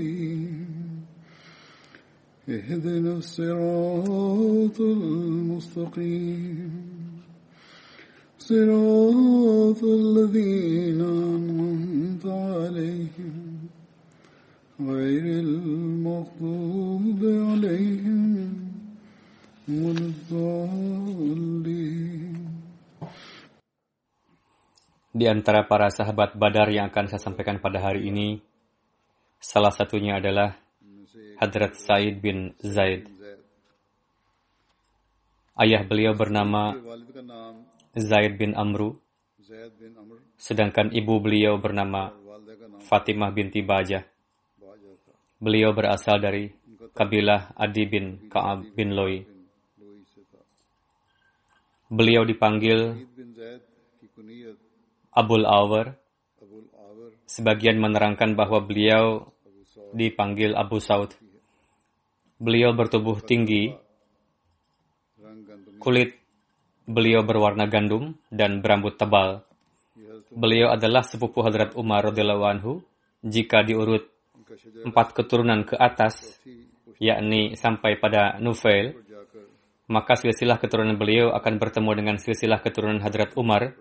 نستعين اهدنا الصراط المستقيم صراط الذين أنعمت عليهم غير المغضوب عليهم ولا الضالين Di antara para sahabat Badar yang akan saya sampaikan pada hari ini, Salah satunya adalah Hadrat Said bin Zaid. Ayah beliau bernama Zaid bin Amru, sedangkan ibu beliau bernama Fatimah binti Baja. Beliau berasal dari kabilah Adi bin Ka'ab bin Loi. Beliau dipanggil Abul Awar Sebagian menerangkan bahwa beliau dipanggil Abu Saud. Beliau bertubuh tinggi, kulit beliau berwarna gandum dan berambut tebal. Beliau adalah sepupu Hadrat Umar radhiyallahu. Jika diurut empat keturunan ke atas, yakni sampai pada Nufail, maka silsilah keturunan beliau akan bertemu dengan silsilah keturunan Hadrat Umar.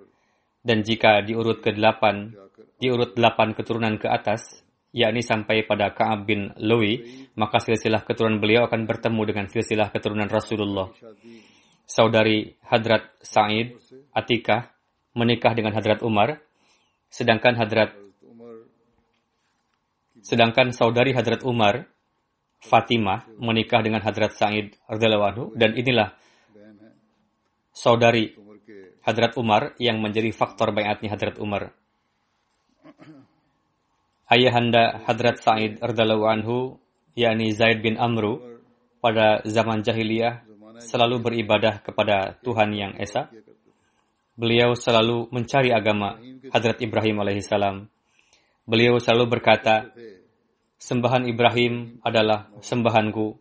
Dan jika diurut ke delapan, Diurut delapan keturunan ke atas, yakni sampai pada Ka'ab bin Lui, maka silsilah keturunan beliau akan bertemu dengan silsilah keturunan Rasulullah. Saudari Hadrat Sa'id Atikah menikah dengan Hadrat Umar, sedangkan Hadrat sedangkan saudari Hadrat Umar Fatimah menikah dengan Hadrat Sa'id Ardelawanu dan inilah saudari Hadrat Umar yang menjadi faktor bayatnya Hadrat Umar ayahanda Hadrat Sa'id radhiyallahu anhu yakni Zaid bin Amru pada zaman jahiliyah selalu beribadah kepada Tuhan yang Esa. Beliau selalu mencari agama Hadrat Ibrahim alaihissalam. Beliau selalu berkata, sembahan Ibrahim adalah sembahanku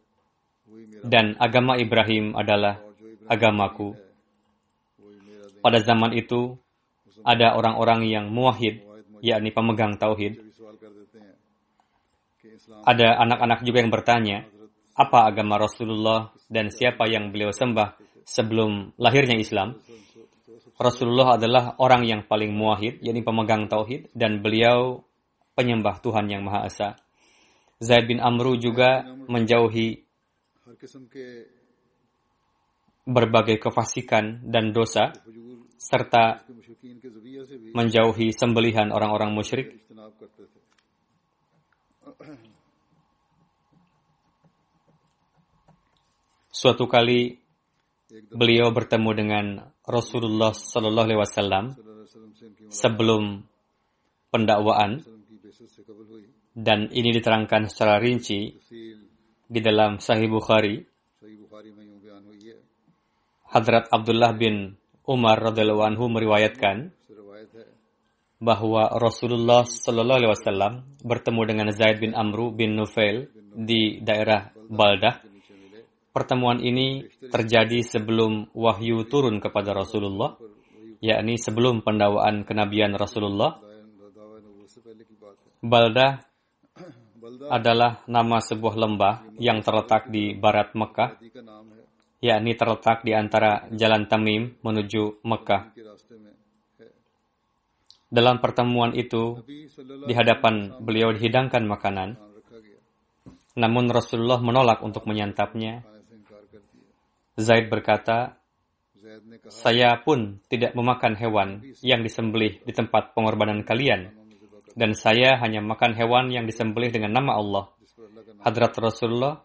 dan agama Ibrahim adalah agamaku. Pada zaman itu, ada orang-orang yang muwahid, yakni pemegang tauhid, ada anak-anak juga yang bertanya, apa agama Rasulullah dan siapa yang beliau sembah sebelum lahirnya Islam? Rasulullah adalah orang yang paling muahid, yakni pemegang tauhid, dan beliau penyembah Tuhan yang Maha Esa. Zaid bin Amru juga menjauhi berbagai kefasikan dan dosa, serta menjauhi sembelihan orang-orang musyrik Suatu kali ya, gitu. beliau bertemu dengan Rasulullah Sallallahu Alaihi Wasallam sebelum pendakwaan. Dan ini diterangkan secara rinci di dalam Sahih Bukhari. Hadrat Abdullah bin Umar radhiallahu anhu meriwayatkan bahwa Rasulullah Sallallahu Alaihi Wasallam bertemu dengan Zaid bin Amru bin Nufail di daerah Baldah pertemuan ini terjadi sebelum wahyu turun kepada Rasulullah, yakni sebelum pendawaan kenabian Rasulullah. Balda adalah nama sebuah lembah yang terletak di barat Mekah, yakni terletak di antara Jalan Tamim menuju Mekah. Dalam pertemuan itu, di hadapan beliau dihidangkan makanan, namun Rasulullah menolak untuk menyantapnya Zaid berkata, saya pun tidak memakan hewan yang disembelih di tempat pengorbanan kalian, dan saya hanya makan hewan yang disembelih dengan nama Allah. Hadrat Rasulullah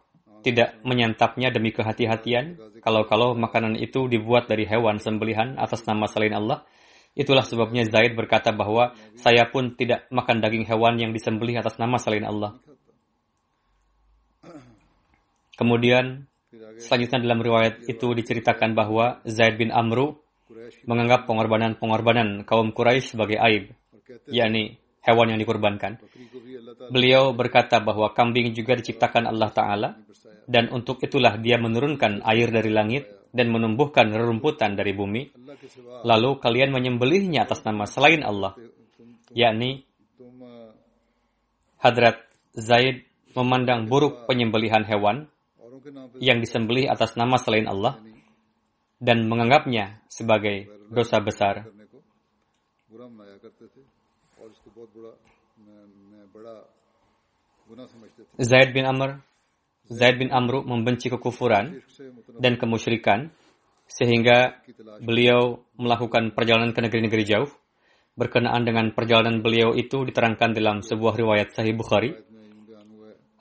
tidak menyantapnya demi kehati-hatian, kalau-kalau makanan itu dibuat dari hewan sembelihan atas nama selain Allah. Itulah sebabnya Zaid berkata bahwa saya pun tidak makan daging hewan yang disembelih atas nama selain Allah. Kemudian Selanjutnya dalam riwayat itu diceritakan bahwa Zaid bin Amru menganggap pengorbanan-pengorbanan kaum Quraisy sebagai aib, yakni hewan yang dikorbankan. Beliau berkata bahwa kambing juga diciptakan Allah Ta'ala dan untuk itulah dia menurunkan air dari langit dan menumbuhkan rerumputan dari bumi. Lalu kalian menyembelihnya atas nama selain Allah, yakni Hadrat Zaid memandang buruk penyembelihan hewan yang disembelih atas nama selain Allah dan menganggapnya sebagai dosa besar. Zaid bin Amr Zaid bin Amru membenci kekufuran dan kemusyrikan sehingga beliau melakukan perjalanan ke negeri-negeri jauh. Berkenaan dengan perjalanan beliau itu diterangkan dalam sebuah riwayat Sahih Bukhari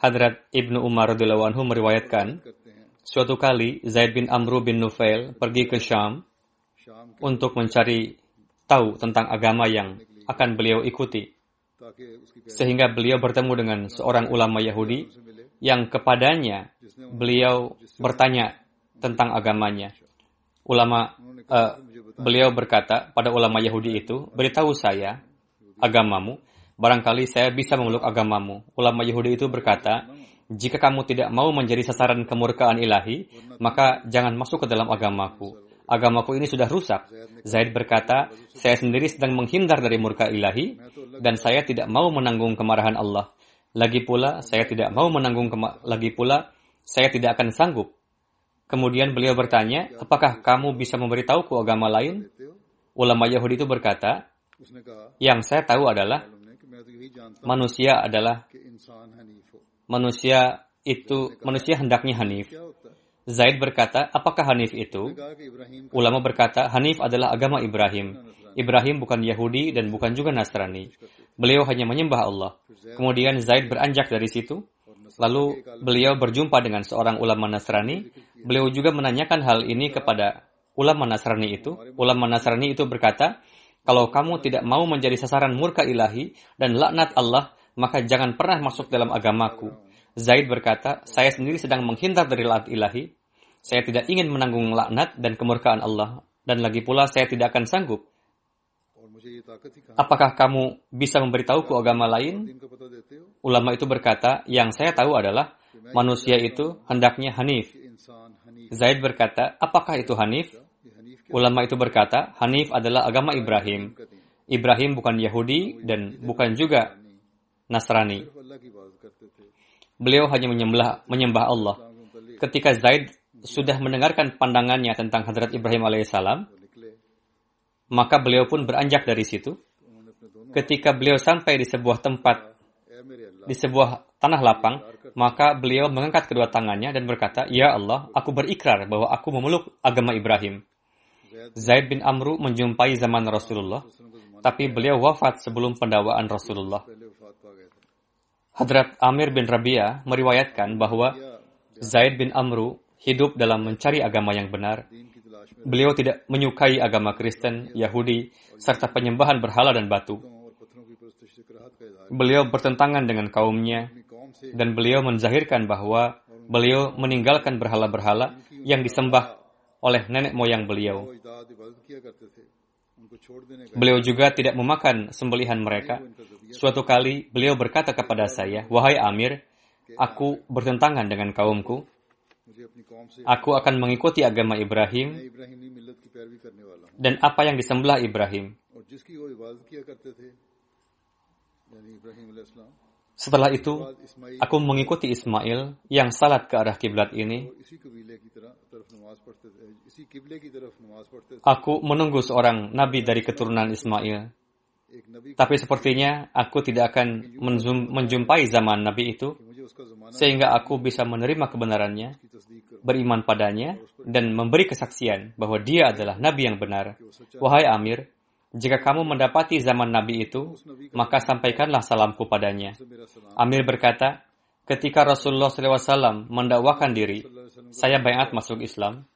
Hadrat Ibnu Umar radhiyallahu anhu meriwayatkan, suatu kali Zaid bin Amru bin Nufail pergi ke Syam untuk mencari tahu tentang agama yang akan beliau ikuti. Sehingga beliau bertemu dengan seorang ulama Yahudi yang kepadanya beliau bertanya tentang agamanya. Ulama uh, beliau berkata pada ulama Yahudi itu, "Beritahu saya agamamu." barangkali saya bisa memeluk agamamu. Ulama Yahudi itu berkata, jika kamu tidak mau menjadi sasaran kemurkaan ilahi, maka jangan masuk ke dalam agamaku. Agamaku ini sudah rusak. Zaid berkata, saya sendiri sedang menghindar dari murka ilahi dan saya tidak mau menanggung kemarahan Allah. Lagi pula, saya tidak mau menanggung lagi pula, saya tidak akan sanggup. Kemudian beliau bertanya, apakah kamu bisa memberitahuku agama lain? Ulama Yahudi itu berkata, yang saya tahu adalah manusia adalah manusia itu manusia hendaknya hanif. Zaid berkata, apakah Hanif itu? Ulama berkata, Hanif adalah agama Ibrahim. Ibrahim bukan Yahudi dan bukan juga Nasrani. Beliau hanya menyembah Allah. Kemudian Zaid beranjak dari situ. Lalu beliau berjumpa dengan seorang ulama Nasrani. Beliau juga menanyakan hal ini kepada ulama Nasrani itu. Ulama Nasrani itu berkata, kalau kamu tidak mau menjadi sasaran murka ilahi dan laknat Allah, maka jangan pernah masuk dalam agamaku. Zaid berkata, saya sendiri sedang menghindar dari laknat ilahi. Saya tidak ingin menanggung laknat dan kemurkaan Allah. Dan lagi pula saya tidak akan sanggup. Apakah kamu bisa memberitahuku agama lain? Ulama itu berkata, yang saya tahu adalah manusia itu hendaknya hanif. Zaid berkata, apakah itu hanif? Ulama itu berkata, Hanif adalah agama Ibrahim. Ibrahim bukan Yahudi dan bukan juga Nasrani. Beliau hanya menyembah, menyembah Allah. Ketika Zaid sudah mendengarkan pandangannya tentang Hadrat Ibrahim alaihissalam, maka beliau pun beranjak dari situ. Ketika beliau sampai di sebuah tempat, di sebuah tanah lapang, maka beliau mengangkat kedua tangannya dan berkata, Ya Allah, aku berikrar bahwa aku memeluk agama Ibrahim. Zaid bin Amru menjumpai zaman Rasulullah, tapi beliau wafat sebelum pendawaan Rasulullah. Hadrat Amir bin Rabia meriwayatkan bahwa Zaid bin Amru hidup dalam mencari agama yang benar. Beliau tidak menyukai agama Kristen, Yahudi, serta penyembahan berhala dan batu. Beliau bertentangan dengan kaumnya, dan beliau menzahirkan bahwa beliau meninggalkan berhala-berhala yang disembah oleh nenek moyang beliau. Beliau juga tidak memakan sembelihan mereka. Suatu kali beliau berkata kepada saya, "Wahai Amir, aku bertentangan dengan kaumku. Aku akan mengikuti agama Ibrahim dan apa yang disembelih Ibrahim." Setelah itu, aku mengikuti Ismail yang salat ke arah kiblat ini. Aku menunggu seorang nabi dari keturunan Ismail. Tapi sepertinya aku tidak akan menjumpai zaman Nabi itu, sehingga aku bisa menerima kebenarannya, beriman padanya, dan memberi kesaksian bahwa dia adalah Nabi yang benar. Wahai Amir, jika kamu mendapati zaman Nabi itu, maka sampaikanlah salamku padanya. Amir berkata, ketika Rasulullah SAW mendakwakan diri, saya bayat masuk Islam,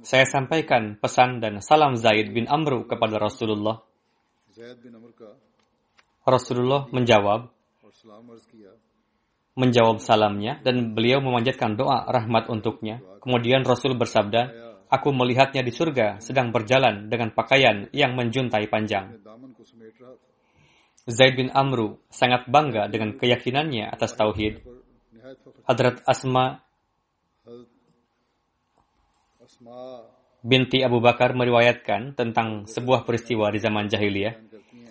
saya sampaikan pesan dan salam Zaid bin Amru kepada Rasulullah. Rasulullah menjawab, menjawab salamnya dan beliau memanjatkan doa rahmat untuknya. Kemudian Rasul bersabda, Aku melihatnya di surga sedang berjalan dengan pakaian yang menjuntai panjang. Zaid bin Amru sangat bangga dengan keyakinannya atas tauhid. Hadrat Asma binti Abu Bakar meriwayatkan tentang sebuah peristiwa di zaman jahiliyah.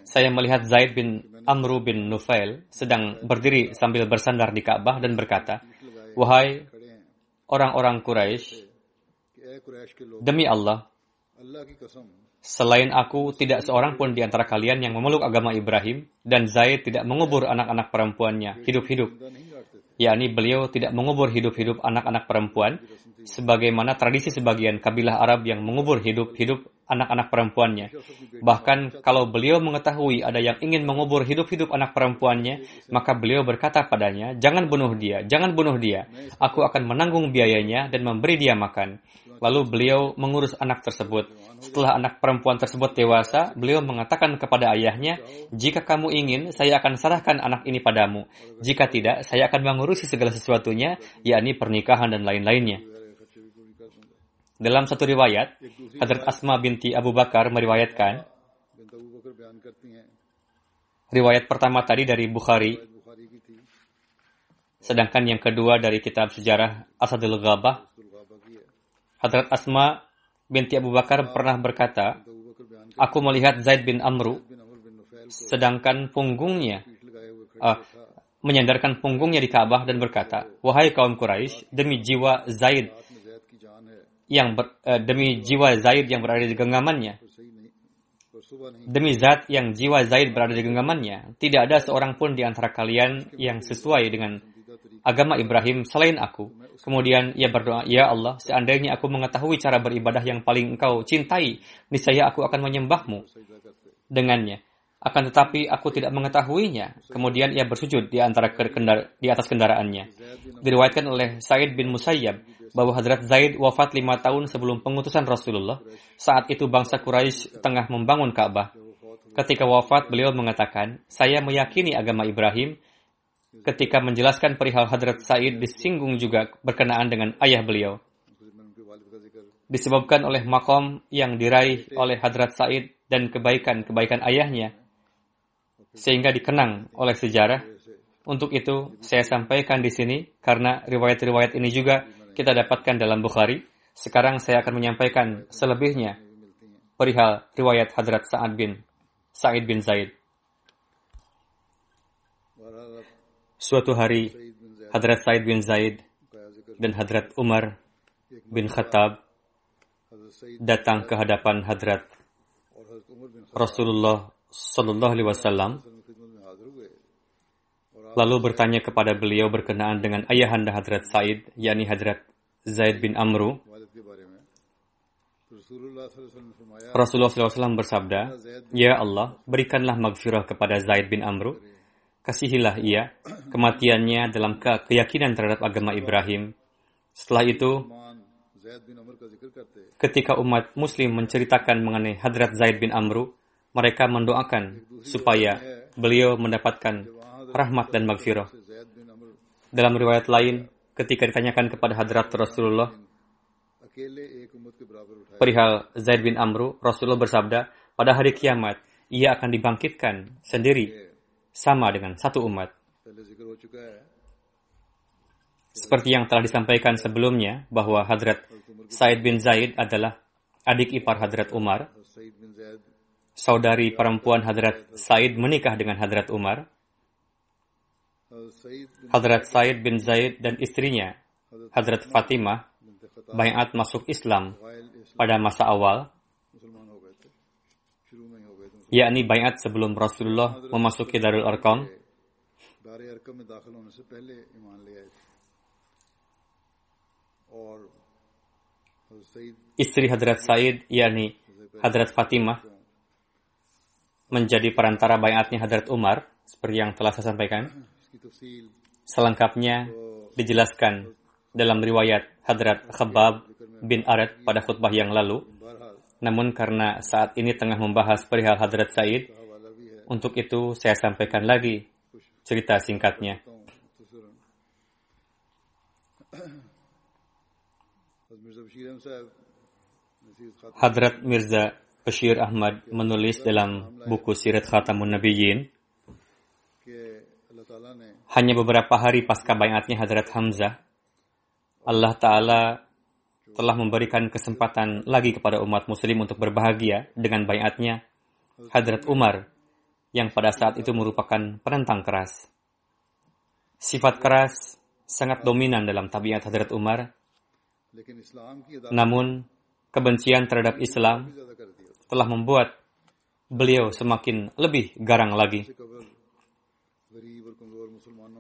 Saya melihat Zaid bin Amru bin Nufail sedang berdiri sambil bersandar di Ka'bah dan berkata, "Wahai orang-orang Quraisy, Demi Allah, selain aku, tidak seorang pun di antara kalian yang memeluk agama Ibrahim dan Zaid tidak mengubur anak-anak perempuannya hidup-hidup. yakni beliau tidak mengubur hidup-hidup anak-anak perempuan sebagaimana tradisi sebagian kabilah Arab yang mengubur hidup-hidup anak-anak perempuannya. Bahkan kalau beliau mengetahui ada yang ingin mengubur hidup-hidup anak perempuannya, maka beliau berkata padanya, "Jangan bunuh dia, jangan bunuh dia. Aku akan menanggung biayanya dan memberi dia makan." Lalu beliau mengurus anak tersebut. Setelah anak perempuan tersebut dewasa, beliau mengatakan kepada ayahnya, "Jika kamu ingin, saya akan serahkan anak ini padamu. Jika tidak, saya akan mengurusi segala sesuatunya, yakni pernikahan dan lain-lainnya." Dalam satu riwayat, Hadrat Asma binti Abu Bakar meriwayatkan, riwayat pertama tadi dari Bukhari, sedangkan yang kedua dari kitab sejarah Asadul Ghabah Hadrat Asma binti Abu Bakar pernah berkata, Aku melihat Zaid bin Amru, sedangkan punggungnya, uh, menyandarkan punggungnya di Ka'bah dan berkata, Wahai kaum Quraisy, demi jiwa Zaid yang ber, uh, demi jiwa Zaid yang berada di genggamannya, demi zat yang jiwa Zaid berada di genggamannya, tidak ada seorang pun di antara kalian yang sesuai dengan agama Ibrahim selain aku. Kemudian ia berdoa, Ya Allah, seandainya aku mengetahui cara beribadah yang paling engkau cintai, niscaya aku akan menyembahmu dengannya. Akan tetapi aku tidak mengetahuinya. Kemudian ia bersujud di antara kendara, di atas kendaraannya. Diriwayatkan oleh Said bin Musayyab bahwa Hadrat Zaid wafat lima tahun sebelum pengutusan Rasulullah. Saat itu bangsa Quraisy tengah membangun Ka'bah. Ketika wafat, beliau mengatakan, Saya meyakini agama Ibrahim ketika menjelaskan perihal Hadrat Said disinggung juga berkenaan dengan ayah beliau. Disebabkan oleh makom yang diraih oleh Hadrat Said dan kebaikan-kebaikan ayahnya, sehingga dikenang oleh sejarah. Untuk itu, saya sampaikan di sini karena riwayat-riwayat ini juga kita dapatkan dalam Bukhari. Sekarang saya akan menyampaikan selebihnya perihal riwayat Hadrat Sa'ad bin Sa'id bin Zaid. Suatu hari, Hadrat Said bin Zaid dan Hadrat Umar bin Khattab datang ke hadapan Hadrat Rasulullah Sallallahu Alaihi Wasallam lalu bertanya kepada beliau berkenaan dengan ayahanda Hadrat Said, yakni Hadrat Zaid bin Amru. Rasulullah SAW bersabda, Ya Allah, berikanlah maghfirah kepada Zaid bin Amru, kasihilah ia kematiannya dalam ke keyakinan terhadap agama Ibrahim. Setelah itu, ketika umat muslim menceritakan mengenai Hadrat Zaid bin Amru, mereka mendoakan supaya beliau mendapatkan rahmat dan maghfirah. Dalam riwayat lain, ketika ditanyakan kepada Hadrat Rasulullah, perihal Zaid bin Amru, Rasulullah bersabda, pada hari kiamat, ia akan dibangkitkan sendiri sama dengan satu umat. Seperti yang telah disampaikan sebelumnya bahwa Hadrat Said bin Zaid adalah adik ipar Hadrat Umar. Saudari perempuan Hadrat Said menikah dengan Hadrat Umar. Hadrat Said bin Zaid dan istrinya, Hadrat Fatimah, bayat masuk Islam pada masa awal yakni bayat sebelum Rasulullah memasuki Darul Arkam. Istri Hadrat Said, yakni Hadrat Fatimah, menjadi perantara bayatnya Hadrat Umar, seperti yang telah saya sampaikan. Selengkapnya dijelaskan dalam riwayat Hadrat Khabab bin Arad pada khutbah yang lalu namun karena saat ini tengah membahas perihal Hadrat Said, untuk itu saya sampaikan lagi cerita singkatnya. Hadrat Mirza Bashir Ahmad menulis dalam buku Sirat Khatamun Nabiyyin hanya beberapa hari pasca bayatnya Hadrat Hamzah, Allah Ta'ala telah memberikan kesempatan lagi kepada umat muslim untuk berbahagia dengan bayatnya Hadrat Umar yang pada saat itu merupakan penentang keras. Sifat keras sangat dominan dalam tabiat Hadrat Umar. Namun, kebencian terhadap Islam telah membuat beliau semakin lebih garang lagi.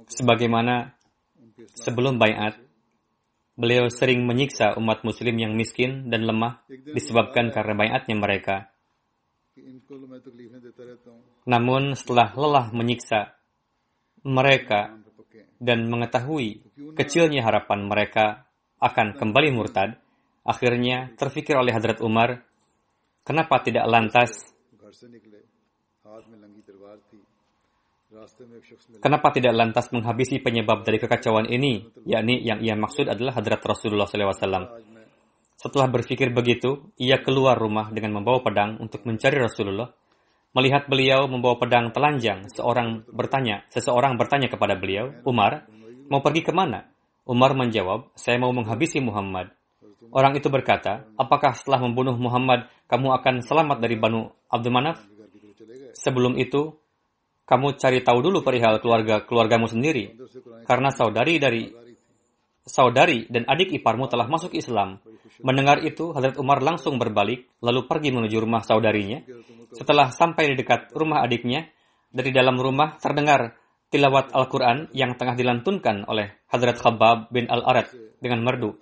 Sebagaimana sebelum bayat, Beliau sering menyiksa umat muslim yang miskin dan lemah disebabkan karena bayatnya mereka. Namun setelah lelah menyiksa mereka dan mengetahui kecilnya harapan mereka akan kembali murtad, akhirnya terfikir oleh Hadrat Umar, kenapa tidak lantas Kenapa tidak lantas menghabisi penyebab dari kekacauan ini? Yakni yang ia maksud adalah hadrat Rasulullah SAW. Setelah berpikir begitu, ia keluar rumah dengan membawa pedang untuk mencari Rasulullah. Melihat beliau membawa pedang telanjang, seorang bertanya, seseorang bertanya kepada beliau, Umar, mau pergi ke mana? Umar menjawab, saya mau menghabisi Muhammad. Orang itu berkata, apakah setelah membunuh Muhammad, kamu akan selamat dari Banu Abdul Manaf? Sebelum itu, kamu cari tahu dulu perihal keluarga keluargamu sendiri, karena saudari dari saudari dan adik iparmu telah masuk Islam. Mendengar itu, Hazrat Umar langsung berbalik, lalu pergi menuju rumah saudarinya. Setelah sampai di dekat rumah adiknya, dari dalam rumah terdengar tilawat Al-Quran yang tengah dilantunkan oleh Hazrat Khabbab bin Al-Arad dengan merdu.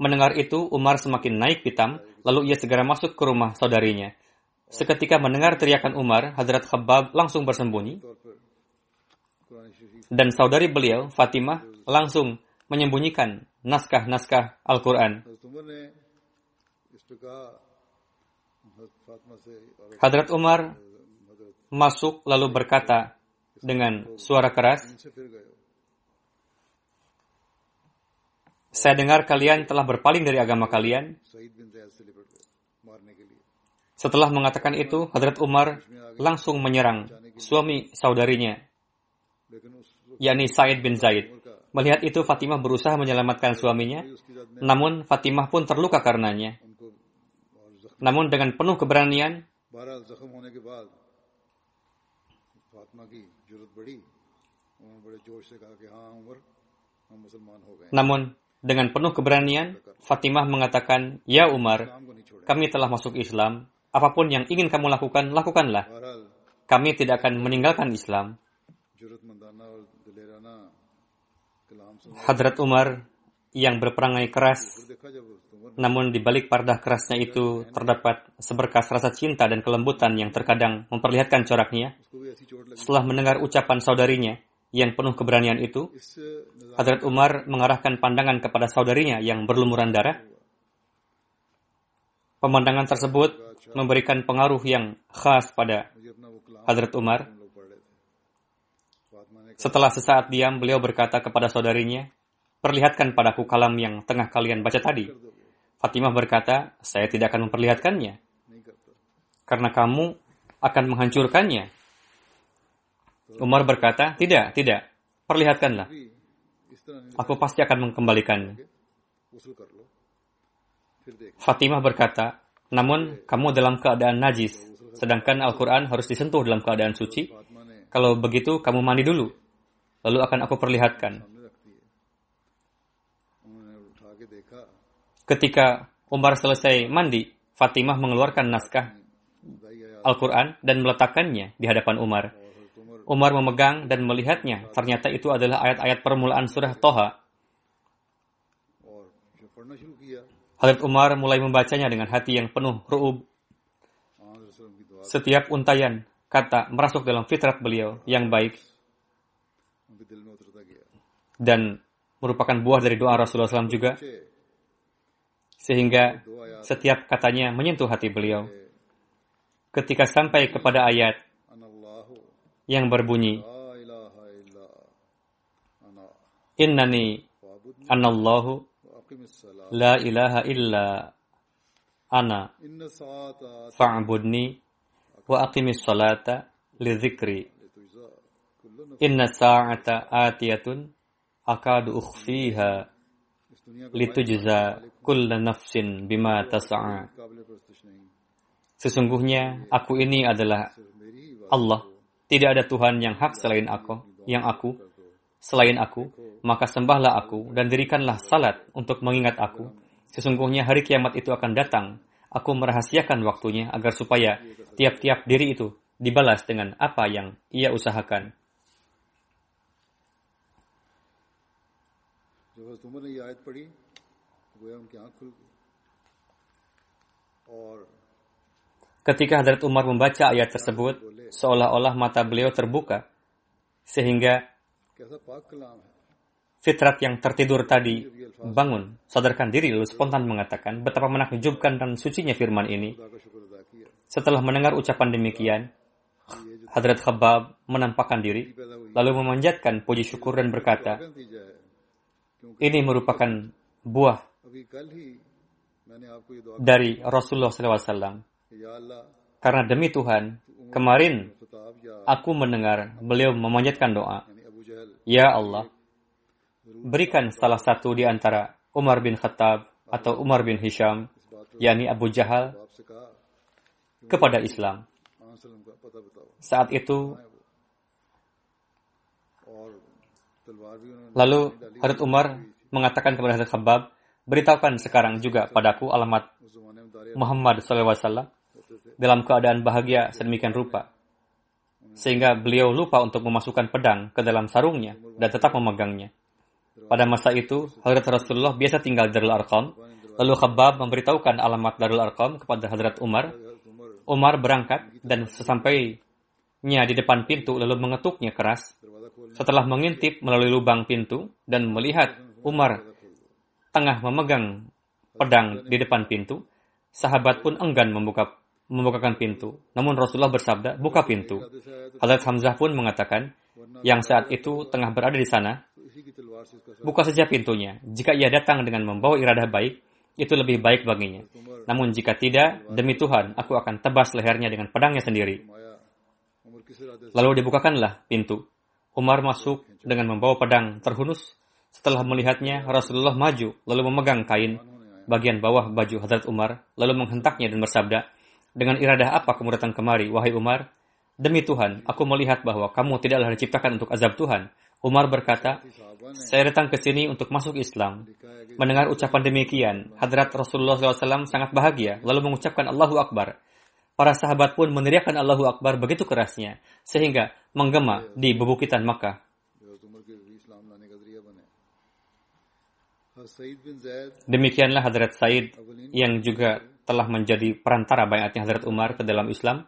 Mendengar itu, Umar semakin naik pitam, lalu ia segera masuk ke rumah saudarinya. Seketika mendengar teriakan Umar, Hadrat Khabbab langsung bersembunyi. Dan saudari beliau, Fatimah, langsung menyembunyikan naskah-naskah Al-Quran. Hadrat Umar masuk lalu berkata dengan suara keras, Saya dengar kalian telah berpaling dari agama kalian. Setelah mengatakan itu, Hadrat Umar langsung menyerang suami saudarinya, yakni Said bin Zaid. Melihat itu, Fatimah berusaha menyelamatkan suaminya, namun Fatimah pun terluka karenanya. Namun dengan penuh keberanian, namun dengan penuh keberanian, Fatimah mengatakan, Ya Umar, kami telah masuk Islam, apa pun yang ingin kamu lakukan, lakukanlah. Kami tidak akan meninggalkan Islam. Hadrat Umar yang berperangai keras, namun di balik pardah kerasnya itu terdapat seberkas rasa cinta dan kelembutan yang terkadang memperlihatkan coraknya. Setelah mendengar ucapan saudarinya yang penuh keberanian itu, Hadrat Umar mengarahkan pandangan kepada saudarinya yang berlumuran darah. Pemandangan tersebut memberikan pengaruh yang khas pada Hadrat Umar. Setelah sesaat diam, beliau berkata kepada saudarinya, Perlihatkan padaku kalam yang tengah kalian baca tadi. Fatimah berkata, saya tidak akan memperlihatkannya. Karena kamu akan menghancurkannya. Umar berkata, tidak, tidak, perlihatkanlah. Aku pasti akan mengembalikannya. Fatimah berkata, namun kamu dalam keadaan najis, sedangkan Al-Quran harus disentuh dalam keadaan suci. Kalau begitu, kamu mandi dulu. Lalu akan aku perlihatkan. Ketika Umar selesai mandi, Fatimah mengeluarkan naskah Al-Quran dan meletakkannya di hadapan Umar. Umar memegang dan melihatnya. Ternyata itu adalah ayat-ayat permulaan surah Toha. Hazrat Umar mulai membacanya dengan hati yang penuh ru'ub. Setiap untayan kata merasuk dalam fitrat beliau yang baik dan merupakan buah dari doa Rasulullah SAW juga sehingga setiap katanya menyentuh hati beliau. Ketika sampai kepada ayat yang berbunyi, Innani anallahu La ilaha illa ana fa'budni wa aqimis salata li dhikri. Inna sa'ata atiyatun akadu ukhfiha litujza kulla nafsin. Sesungguhnya aku ini adalah Allah. Tidak ada Tuhan yang hak selain aku, yang aku selain aku, maka sembahlah aku dan dirikanlah salat untuk mengingat aku. Sesungguhnya hari kiamat itu akan datang. Aku merahasiakan waktunya agar supaya tiap-tiap diri itu dibalas dengan apa yang ia usahakan. Ketika Hadrat Umar membaca ayat tersebut, seolah-olah mata beliau terbuka, sehingga Fitrat yang tertidur tadi, bangun, sadarkan diri lalu spontan mengatakan betapa menakjubkan dan sucinya firman ini. Setelah mendengar ucapan demikian, Hadrat Khabab menampakkan diri, lalu memanjatkan puji syukur dan berkata, ini merupakan buah dari Rasulullah SAW. Karena demi Tuhan, kemarin aku mendengar beliau memanjatkan doa. Ya Allah, berikan salah satu di antara Umar bin Khattab atau Umar bin Hisham, yakni Abu Jahal, kepada Islam. Saat itu, lalu Harut Umar mengatakan kepada Harut Khabab, beritahukan sekarang juga padaku alamat Muhammad SAW dalam keadaan bahagia sedemikian rupa sehingga beliau lupa untuk memasukkan pedang ke dalam sarungnya dan tetap memegangnya. Pada masa itu, Hadrat Rasulullah biasa tinggal di Darul Arqam, lalu Khabbab memberitahukan alamat Darul Arqam kepada Hadrat Umar. Umar berangkat dan sesampainya di depan pintu lalu mengetuknya keras. Setelah mengintip melalui lubang pintu dan melihat Umar tengah memegang pedang di depan pintu, sahabat pun enggan membuka membukakan pintu. Namun Rasulullah bersabda, buka pintu. Hadrat Hamzah pun mengatakan, yang saat itu tengah berada di sana, buka saja pintunya. Jika ia datang dengan membawa iradah baik, itu lebih baik baginya. Namun jika tidak, demi Tuhan, aku akan tebas lehernya dengan pedangnya sendiri. Lalu dibukakanlah pintu. Umar masuk dengan membawa pedang terhunus. Setelah melihatnya, Rasulullah maju lalu memegang kain bagian bawah baju Hadrat Umar, lalu menghentaknya dan bersabda, dengan iradah apa kamu datang kemari, wahai Umar? Demi Tuhan, aku melihat bahwa kamu tidaklah diciptakan untuk azab Tuhan. Umar berkata, saya datang ke sini untuk masuk Islam. Mendengar ucapan demikian, hadrat Rasulullah SAW sangat bahagia, lalu mengucapkan Allahu Akbar. Para sahabat pun meneriakkan Allahu Akbar begitu kerasnya, sehingga menggema di bebukitan Makkah. Demikianlah Hadrat Said yang juga telah menjadi perantara bayatnya hadrat Umar ke dalam Islam.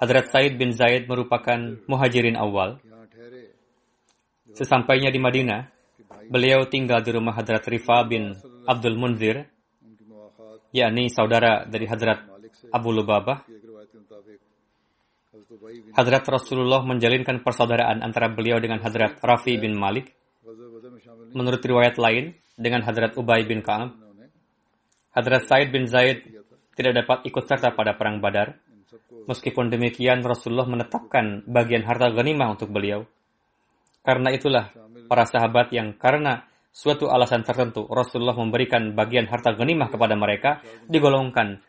Hadrat Said bin Zaid merupakan muhajirin awal. Sesampainya di Madinah, beliau tinggal di rumah Hadrat Rifa bin Abdul Munzir, yakni saudara dari Hadrat Abu Lubabah. Hadrat Rasulullah menjalinkan persaudaraan antara beliau dengan Hadrat Rafi bin Malik. Menurut riwayat lain, dengan Hadrat Ubay bin Ka'ab. Hadrat Said bin Zaid tidak dapat ikut serta pada perang Badar. Meskipun demikian, Rasulullah menetapkan bagian harta ghanimah untuk beliau. Karena itulah para sahabat yang karena suatu alasan tertentu Rasulullah memberikan bagian harta ghanimah kepada mereka digolongkan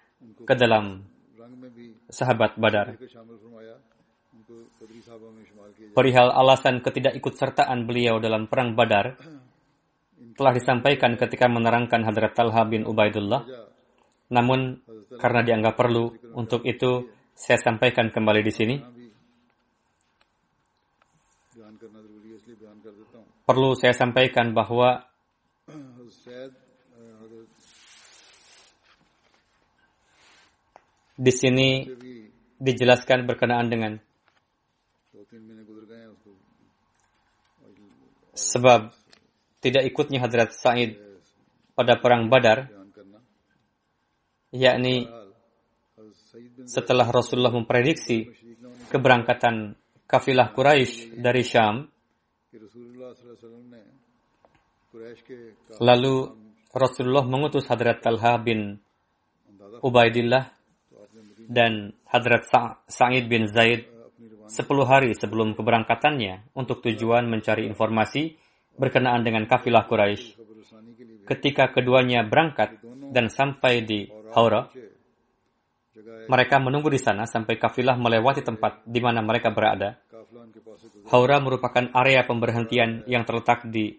ke dalam sahabat Badar. Perihal alasan ketidakikutsertaan beliau dalam perang Badar telah disampaikan ketika menerangkan hadrat Talha bin Ubaidullah namun, karena dianggap perlu, untuk itu saya sampaikan kembali di sini. Perlu saya sampaikan bahwa di sini dijelaskan berkenaan dengan sebab tidak ikutnya Hadrat Said pada perang Badar yakni setelah Rasulullah memprediksi keberangkatan kafilah Quraisy dari Syam, lalu Rasulullah mengutus Hadrat Talha bin Ubaidillah dan Hadrat Sa'id bin Zaid sepuluh hari sebelum keberangkatannya untuk tujuan mencari informasi berkenaan dengan kafilah Quraisy. Ketika keduanya berangkat dan sampai di Haura, mereka menunggu di sana sampai kafilah melewati tempat di mana mereka berada. Haura merupakan area pemberhentian yang terletak di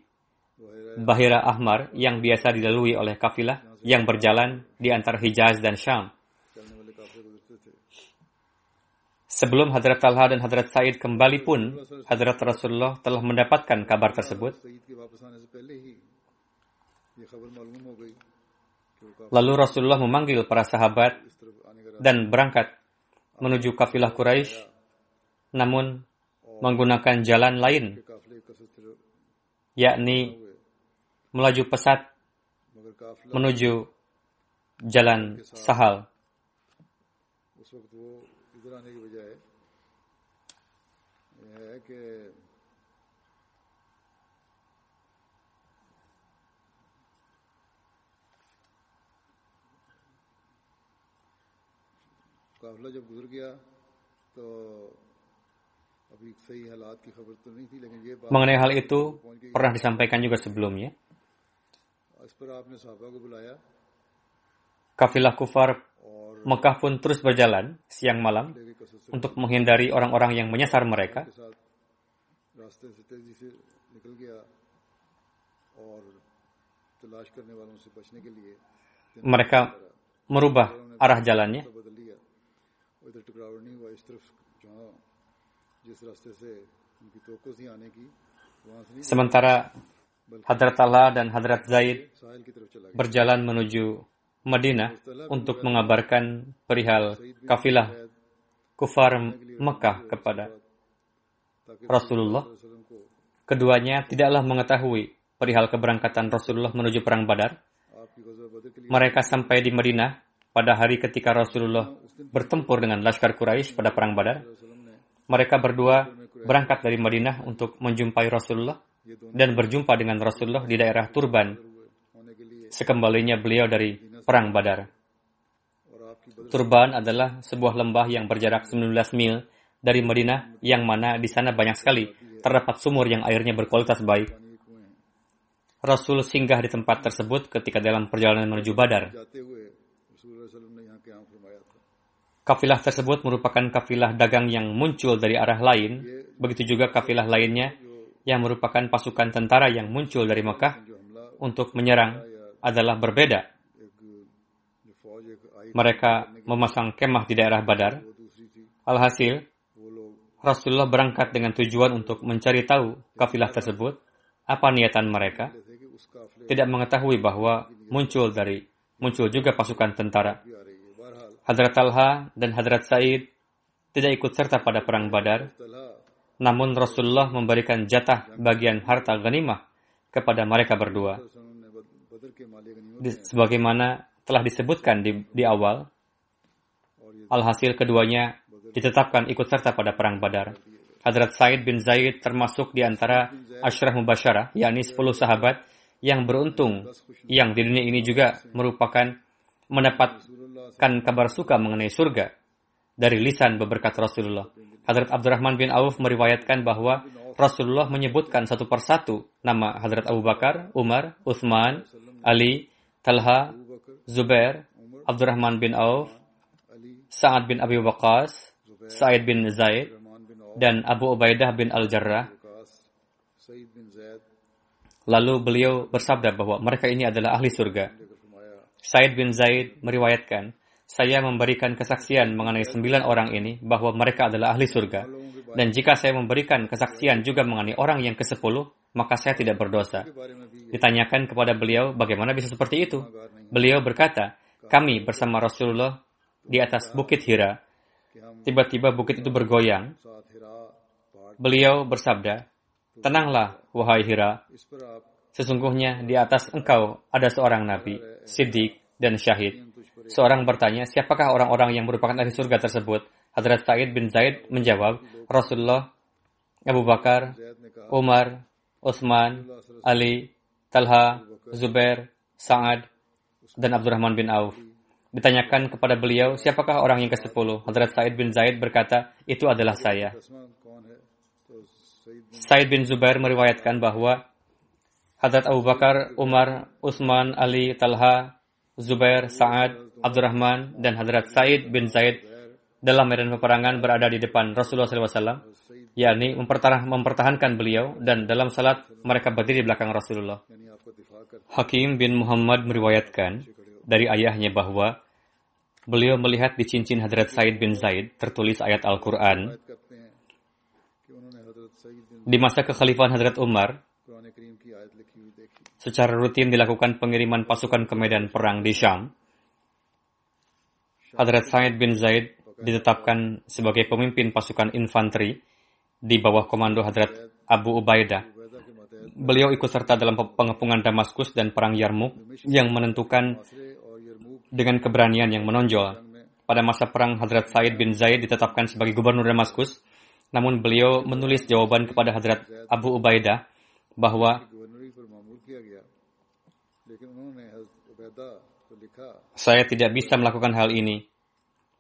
Bahira Ahmar yang biasa dilalui oleh kafilah yang berjalan di antara Hijaz dan Syam. Sebelum Hadrat Talha dan Hadrat Said kembali pun, Hadrat Rasulullah telah mendapatkan kabar tersebut. Lalu Rasulullah memanggil para sahabat dan berangkat menuju kafilah Quraisy, namun menggunakan jalan lain, yakni melaju pesat menuju jalan Sahal. Mengenai hal itu pernah disampaikan juga sebelumnya. Kafilah kufar Mekah pun terus berjalan siang malam untuk menghindari orang-orang yang menyasar mereka. Mereka merubah arah jalannya रास्ता बदल लिया और इधर टकराव नहीं हुआ इस तरफ जहाँ जिस रास्ते से उनकी तोको थी आने की वहां से नहीं Sementara Hadrat Talha dan Hadrat Zaid साहिल की तरफ चला गया berjalan menuju Madinah untuk mengabarkan perihal kafilah kufar Mekah kepada ताकि Rasulullah. वसल्लम को Keduanya tidaklah mengetahui perihal keberangkatan Rasulullah menuju perang Badar. आपकी गजब बदर के लिए Mereka sampai di Madinah pada hari ketika Rasulullah bertempur dengan Laskar Quraisy pada Perang Badar. Mereka berdua berangkat dari Madinah untuk menjumpai Rasulullah dan berjumpa dengan Rasulullah di daerah Turban sekembalinya beliau dari Perang Badar. Turban adalah sebuah lembah yang berjarak 19 mil dari Madinah yang mana di sana banyak sekali terdapat sumur yang airnya berkualitas baik. Rasul singgah di tempat tersebut ketika dalam perjalanan menuju Badar. Kafilah tersebut merupakan kafilah dagang yang muncul dari arah lain, begitu juga kafilah lainnya yang merupakan pasukan tentara yang muncul dari Mekah untuk menyerang adalah berbeda. Mereka memasang kemah di daerah Badar. Alhasil, Rasulullah berangkat dengan tujuan untuk mencari tahu kafilah tersebut, apa niatan mereka. Tidak mengetahui bahwa muncul dari muncul juga pasukan tentara Hadrat Talha dan Hadrat Said tidak ikut serta pada perang Badar. Namun Rasulullah memberikan jatah bagian harta ghanimah kepada mereka berdua. Sebagaimana telah disebutkan di, di awal, alhasil keduanya ditetapkan ikut serta pada perang Badar. Hadrat Said bin Zaid termasuk di antara Ashraf Mubashara, yakni 10 sahabat yang beruntung yang di dunia ini juga merupakan mendapat mendapatkan kabar suka mengenai surga dari lisan beberkat Rasulullah. Hadrat Abdurrahman bin Auf meriwayatkan bahwa Rasulullah menyebutkan satu persatu nama Hadrat Abu Bakar, Umar, Uthman, Ali, Talha, Zubair, Abdurrahman bin Auf, Sa'ad bin Abi Waqqas, Sa'id bin Zaid, dan Abu Ubaidah bin Al-Jarrah. Lalu beliau bersabda bahwa mereka ini adalah ahli surga. Said bin Zaid meriwayatkan, saya memberikan kesaksian mengenai sembilan orang ini bahwa mereka adalah ahli surga. Dan jika saya memberikan kesaksian juga mengenai orang yang ke sepuluh, maka saya tidak berdosa. Ditanyakan kepada beliau bagaimana bisa seperti itu. Beliau berkata, kami bersama Rasulullah di atas bukit Hira. Tiba-tiba bukit itu bergoyang. Beliau bersabda, Tenanglah, wahai Hira. Sesungguhnya di atas engkau ada seorang nabi, siddiq, dan syahid. Seorang bertanya, siapakah orang-orang yang merupakan ahli surga tersebut? Hadrat Sa'id bin Zaid menjawab, Rasulullah, Abu Bakar, Umar, Utsman, Ali, Talha, Zubair, Sa'ad, dan Abdurrahman bin Auf. Ditanyakan kepada beliau, siapakah orang yang ke-10? Hadrat Sa'id bin Zaid berkata, itu adalah saya. Said bin Zubair meriwayatkan bahwa Hadrat Abu Bakar, Umar, Utsman, Ali, Talha, Zubair, Sa'ad, Abdurrahman, dan Hadrat Said bin Zaid dalam medan peperangan berada di depan Rasulullah SAW, yakni mempertahankan beliau dan dalam salat mereka berdiri di belakang Rasulullah. Hakim bin Muhammad meriwayatkan dari ayahnya bahwa beliau melihat di cincin Hadrat Said bin Zaid tertulis ayat Al-Quran. Di masa kekhalifahan Hadrat Umar, secara rutin dilakukan pengiriman pasukan ke medan perang di Syam. Hadrat Said bin Zaid ditetapkan sebagai pemimpin pasukan infanteri di bawah komando Hadrat Abu Ubaidah. Beliau ikut serta dalam pengepungan Damaskus dan perang Yarmuk yang menentukan dengan keberanian yang menonjol. Pada masa perang Hadrat Said bin Zaid ditetapkan sebagai gubernur Damaskus, namun beliau menulis jawaban kepada Hadrat Abu Ubaidah bahwa saya tidak bisa melakukan hal ini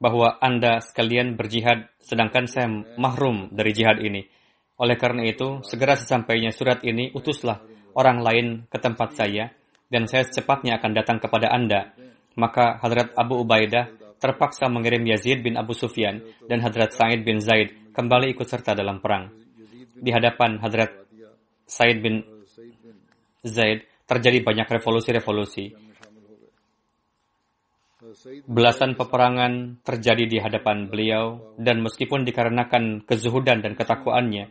bahwa Anda sekalian berjihad sedangkan saya mahrum dari jihad ini. Oleh karena itu, segera sesampainya surat ini, utuslah orang lain ke tempat saya dan saya secepatnya akan datang kepada Anda. Maka Hadrat Abu Ubaidah terpaksa mengirim Yazid bin Abu Sufyan dan Hadrat Said bin Zaid kembali ikut serta dalam perang. Di hadapan Hadrat Said bin Zaid terjadi banyak revolusi-revolusi. Belasan peperangan terjadi di hadapan beliau dan meskipun dikarenakan kezuhudan dan ketakwaannya,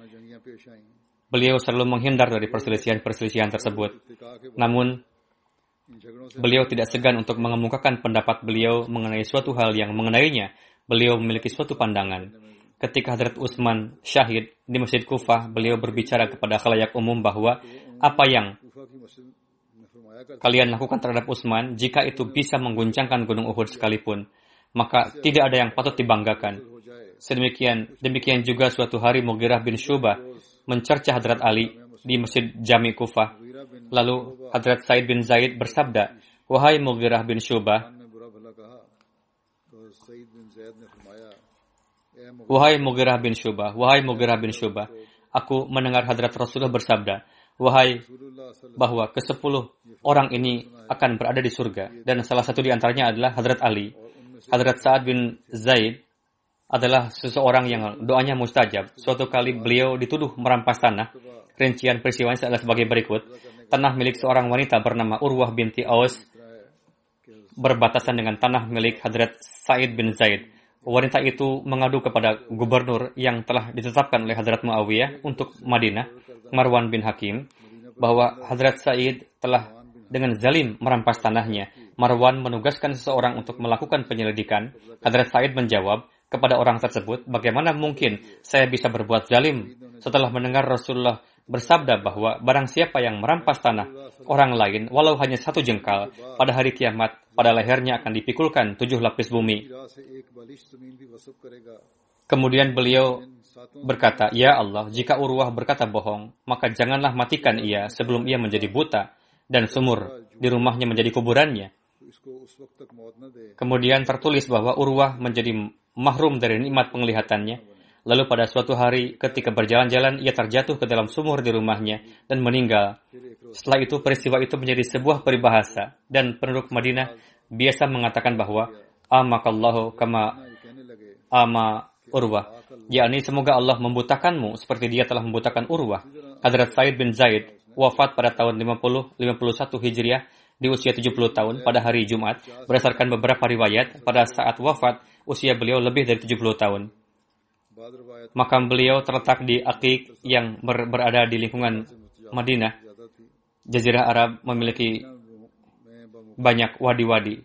beliau selalu menghindar dari perselisihan-perselisihan tersebut. Namun, beliau tidak segan untuk mengemukakan pendapat beliau mengenai suatu hal yang mengenainya. Beliau memiliki suatu pandangan. Ketika Hadrat Utsman syahid di Masjid Kufah, beliau berbicara kepada khalayak umum bahwa apa yang kalian lakukan terhadap Utsman, jika itu bisa mengguncangkan Gunung Uhud sekalipun, maka tidak ada yang patut dibanggakan. Sedemikian, demikian juga suatu hari Mughirah bin Syubah mencerca Hadrat Ali di Masjid Jami Kufah. Lalu Hadrat Said bin Zaid bersabda, Wahai Mughirah bin Syubah, Wahai Mughirah bin Syubah, wahai Mughirah bin Syubah, aku mendengar Hadrat Rasulullah bersabda, Wahai bahwa ke sepuluh orang ini akan berada di surga dan salah satu di antaranya adalah Hadrat Ali. Hadrat Sa'ad bin Zaid adalah seseorang yang doanya mustajab. Suatu kali beliau dituduh merampas tanah. Rincian peristiwanya adalah sebagai berikut. Tanah milik seorang wanita bernama Urwah binti Aus berbatasan dengan tanah milik Hadrat Said bin Zaid. Wanita itu mengadu kepada gubernur yang telah ditetapkan oleh Hadrat Muawiyah untuk Madinah Marwan bin Hakim bahwa Hadrat Said telah dengan zalim merampas tanahnya. Marwan menugaskan seseorang untuk melakukan penyelidikan. Hadrat Said menjawab kepada orang tersebut, bagaimana mungkin saya bisa berbuat zalim setelah mendengar Rasulullah bersabda bahwa barang siapa yang merampas tanah orang lain walau hanya satu jengkal pada hari kiamat pada lehernya akan dipikulkan tujuh lapis bumi. Kemudian beliau berkata, Ya Allah, jika Urwah berkata bohong, maka janganlah matikan ia sebelum ia menjadi buta dan sumur di rumahnya menjadi kuburannya. Kemudian tertulis bahwa Urwah menjadi mahrum dari nikmat penglihatannya. Lalu pada suatu hari ketika berjalan-jalan ia terjatuh ke dalam sumur di rumahnya dan meninggal. Setelah itu peristiwa itu menjadi sebuah peribahasa dan penduduk Madinah biasa mengatakan bahwa amakallahu kama ama urwah yakni semoga Allah membutakanmu seperti dia telah membutakan urwah. Hadrat Said bin Zaid wafat pada tahun 50-51 Hijriah di usia 70 tahun pada hari Jumat, berdasarkan beberapa riwayat, pada saat wafat, usia beliau lebih dari 70 tahun. Makam beliau terletak di Akik yang ber berada di lingkungan Madinah. Jazirah Arab memiliki banyak wadi-wadi,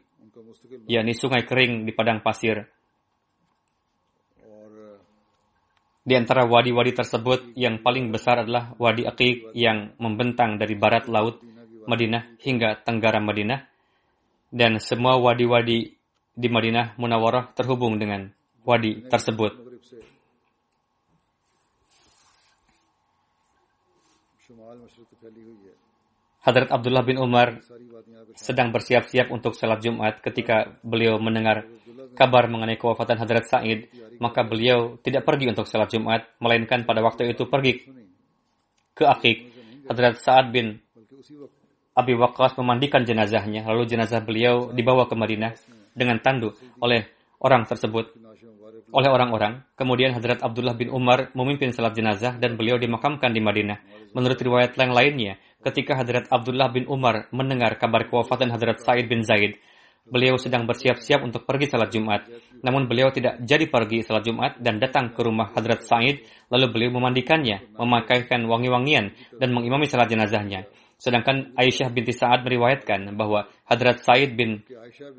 yakni sungai kering di padang pasir. Di antara wadi-wadi tersebut, yang paling besar adalah Wadi Akik yang membentang dari barat laut Madinah hingga tenggara Madinah dan semua wadi-wadi di Madinah Munawarah terhubung dengan wadi tersebut. Hadrat Abdullah bin Umar sedang bersiap-siap untuk salat Jumat ketika beliau mendengar kabar mengenai kewafatan Hadrat Said, maka beliau tidak pergi untuk salat Jumat, melainkan pada waktu itu pergi ke Akik. Hadrat Sa'ad bin Abi Waqqas memandikan jenazahnya, lalu jenazah beliau dibawa ke Madinah dengan tandu oleh orang tersebut, oleh orang-orang. Kemudian Hadrat Abdullah bin Umar memimpin salat jenazah dan beliau dimakamkan di Madinah. Menurut riwayat lain lainnya, ketika Hadrat Abdullah bin Umar mendengar kabar kewafatan Hadrat Said bin Zaid, beliau sedang bersiap-siap untuk pergi salat Jumat. Namun beliau tidak jadi pergi salat Jumat dan datang ke rumah Hadrat Said, lalu beliau memandikannya, memakaikan wangi-wangian, dan mengimami salat jenazahnya. Sedangkan Aisyah binti Sa'ad meriwayatkan bahwa Hadrat Said bin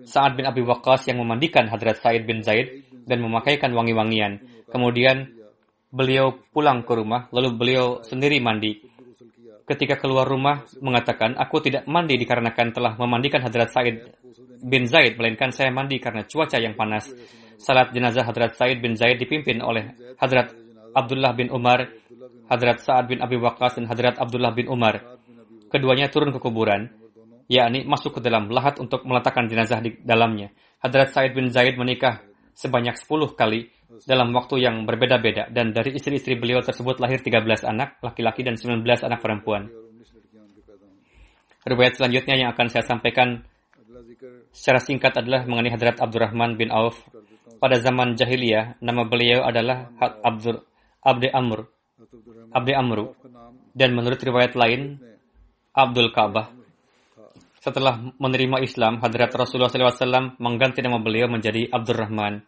Sa'ad bin Abi Waqqas yang memandikan Hadrat Said bin Zaid dan memakaikan wangi-wangian. Kemudian beliau pulang ke rumah, lalu beliau sendiri mandi. Ketika keluar rumah, mengatakan, aku tidak mandi dikarenakan telah memandikan Hadrat Said bin Zaid, melainkan saya mandi karena cuaca yang panas. Salat jenazah Hadrat Said bin Zaid dipimpin oleh Hadrat Abdullah bin Umar, Hadrat Sa'ad bin Abi Waqqas, dan Hadrat Abdullah bin Umar keduanya turun ke kuburan, yakni masuk ke dalam lahat untuk meletakkan jenazah di dalamnya. Hadrat Said bin Zaid menikah sebanyak 10 kali dalam waktu yang berbeda-beda dan dari istri-istri beliau tersebut lahir 13 anak laki-laki dan 19 anak perempuan. Riwayat selanjutnya yang akan saya sampaikan secara singkat adalah mengenai Hadrat Abdurrahman bin Auf. Pada zaman jahiliyah, nama beliau adalah Abdur Abdi Amr. Abdi Amru. Dan menurut riwayat lain, Abdul Ka'bah. Setelah menerima Islam, Hadrat Rasulullah SAW mengganti nama beliau menjadi Abdurrahman.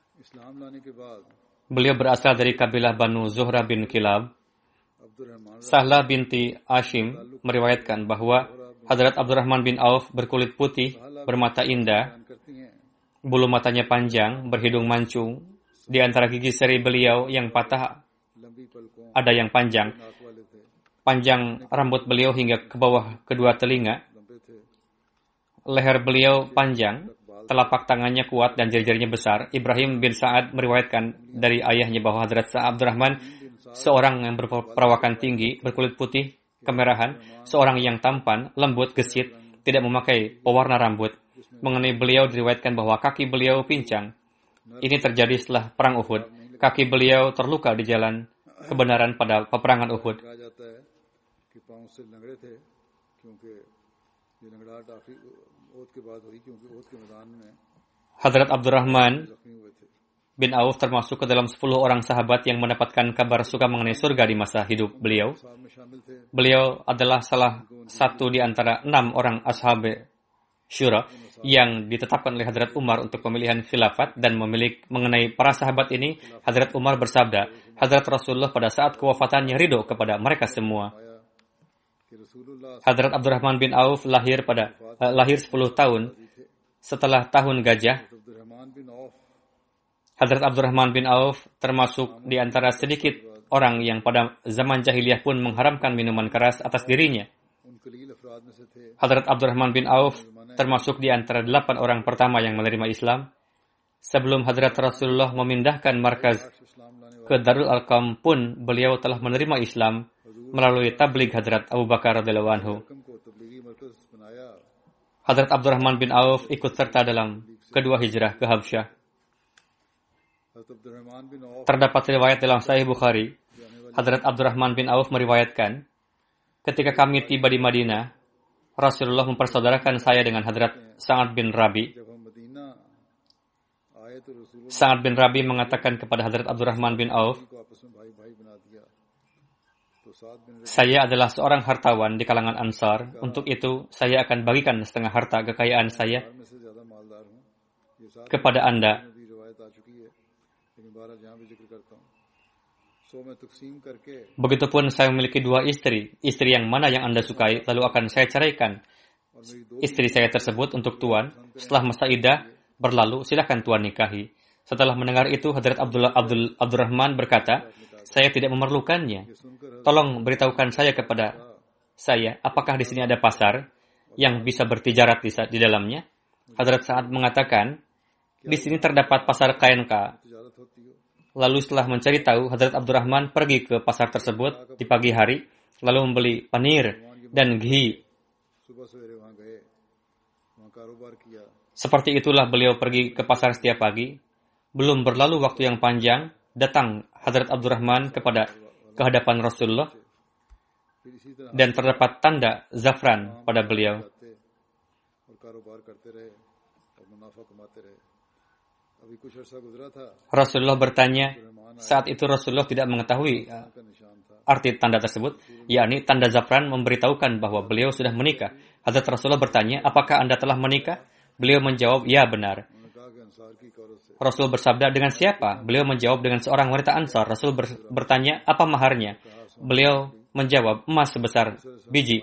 Beliau berasal dari kabilah Banu Zuhra bin Kilab. Sahla binti Ashim meriwayatkan bahwa Hadrat Abdurrahman bin Auf berkulit putih, bermata indah, bulu matanya panjang, berhidung mancung. Di antara gigi seri beliau yang patah ada yang panjang panjang rambut beliau hingga ke bawah kedua telinga. Leher beliau panjang, telapak tangannya kuat dan jari-jarinya besar. Ibrahim bin Sa'ad meriwayatkan dari ayahnya bahwa Hadrat Sa'ab Abdurrahman seorang yang berperawakan tinggi, berkulit putih, kemerahan, seorang yang tampan, lembut, gesit, tidak memakai pewarna rambut. Mengenai beliau diriwayatkan bahwa kaki beliau pincang. Ini terjadi setelah perang Uhud. Kaki beliau terluka di jalan kebenaran pada peperangan Uhud. कहा जाता है कि पाँव से लंगड़े थे क्योंकि ये लंगड़ाहट आखिर ओत के बाद हुई क्योंकि ओत के मैदान में Hadrat Abdurrahman जख्मी हुए थे bin Auf termasuk ke dalam 10 orang sahabat yang mendapatkan kabar suka mengenai surga di masa hidup beliau. साहब में शामिल थे Beliau adalah salah satu di antara enam orang ashab syura yang ditetapkan oleh Hadrat Umar untuk pemilihan khilafat dan memilih mengenai para sahabat ini, Hadrat Umar bersabda, Hadrat Rasulullah pada saat kewafatannya ridho kepada mereka semua. Hadrat Abdurrahman bin Auf lahir pada eh, lahir 10 tahun setelah tahun gajah. Hadrat Abdurrahman bin Auf termasuk di antara sedikit orang yang pada zaman jahiliyah pun mengharamkan minuman keras atas dirinya. Hadrat Abdurrahman bin Auf termasuk di antara delapan orang pertama yang menerima Islam. Sebelum Hadrat Rasulullah memindahkan markaz ke Darul Alkam pun beliau telah menerima Islam melalui tablik Hadrat Abu Bakar radhiyallahu anhu. Hadrat Abdurrahman bin Auf ikut serta dalam kedua hijrah ke Habsyah. Terdapat riwayat dalam Sahih Bukhari, Hadrat Abdurrahman bin Auf meriwayatkan, ketika kami tiba di Madinah, Rasulullah mempersaudarakan saya dengan Hadrat Sa'ad bin Rabi. Sa'ad bin Rabi mengatakan kepada Hadrat Abdurrahman bin Auf, saya adalah seorang hartawan di kalangan Ansar. Untuk itu, saya akan bagikan setengah harta kekayaan saya kepada Anda. Begitupun saya memiliki dua istri. Istri yang mana yang Anda sukai, lalu akan saya ceraikan. Istri saya tersebut untuk Tuan. Setelah masa idah berlalu, silakan Tuan nikahi. Setelah mendengar itu, Hadrat Abdullah Abdul Abdurrahman berkata, saya tidak memerlukannya. Tolong beritahukan saya kepada saya, apakah di sini ada pasar yang bisa bertijarat di, di dalamnya? Hadrat saat mengatakan, di sini terdapat pasar KNK. Lalu setelah mencari tahu, Hadrat Abdurrahman pergi ke pasar tersebut di pagi hari, lalu membeli panir dan ghi. Seperti itulah beliau pergi ke pasar setiap pagi. Belum berlalu waktu yang panjang, datang Hazrat Abdurrahman kepada kehadapan Rasulullah dan terdapat tanda zafran pada beliau. Rasulullah bertanya, saat itu Rasulullah tidak mengetahui uh, arti tanda tersebut, yakni tanda zafran memberitahukan bahwa beliau sudah menikah. Hazrat Rasulullah bertanya, apakah Anda telah menikah? Beliau menjawab, ya benar. Rasul bersabda, dengan siapa? Beliau menjawab dengan seorang wanita Ansar. Rasul ber- bertanya, apa maharnya? Beliau menjawab, emas sebesar biji.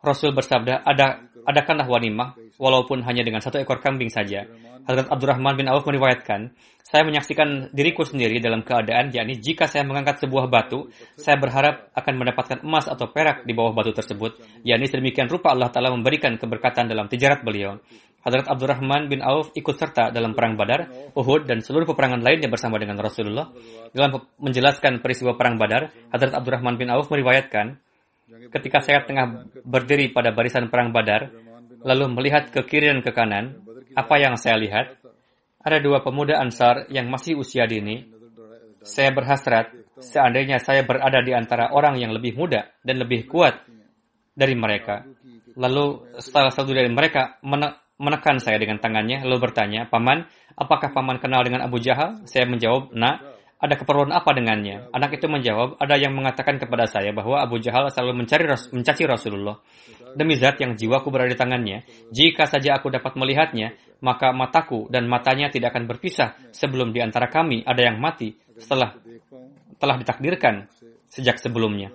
Rasul bersabda, ada adakanlah wanimah, walaupun hanya dengan satu ekor kambing saja. Hadrat Abdurrahman bin Auf meriwayatkan, saya menyaksikan diriku sendiri dalam keadaan, yakni jika saya mengangkat sebuah batu, saya berharap akan mendapatkan emas atau perak di bawah batu tersebut, yakni sedemikian rupa Allah Ta'ala memberikan keberkatan dalam tijarat beliau. Hadrat Abdurrahman bin Auf ikut serta dalam perang Badar, Uhud, dan seluruh peperangan lainnya bersama dengan Rasulullah. Dalam menjelaskan peristiwa perang Badar, Hadrat Abdurrahman bin Auf meriwayatkan, ketika saya tengah berdiri pada barisan perang Badar, lalu melihat ke kiri dan ke kanan, apa yang saya lihat? Ada dua pemuda Ansar yang masih usia dini. Saya berhasrat, seandainya saya berada di antara orang yang lebih muda dan lebih kuat dari mereka. Lalu salah satu dari mereka mene- menekan saya dengan tangannya, lalu bertanya, Paman, apakah Paman kenal dengan Abu Jahal? Saya menjawab, nak, ada keperluan apa dengannya? Ya, Anak itu menjawab, ada yang mengatakan kepada saya bahwa Abu Jahal selalu mencari mencaci Rasulullah. Demi zat yang jiwaku berada di tangannya, jika saja aku dapat melihatnya, maka mataku dan matanya tidak akan berpisah sebelum di antara kami ada yang mati setelah telah ditakdirkan sejak sebelumnya.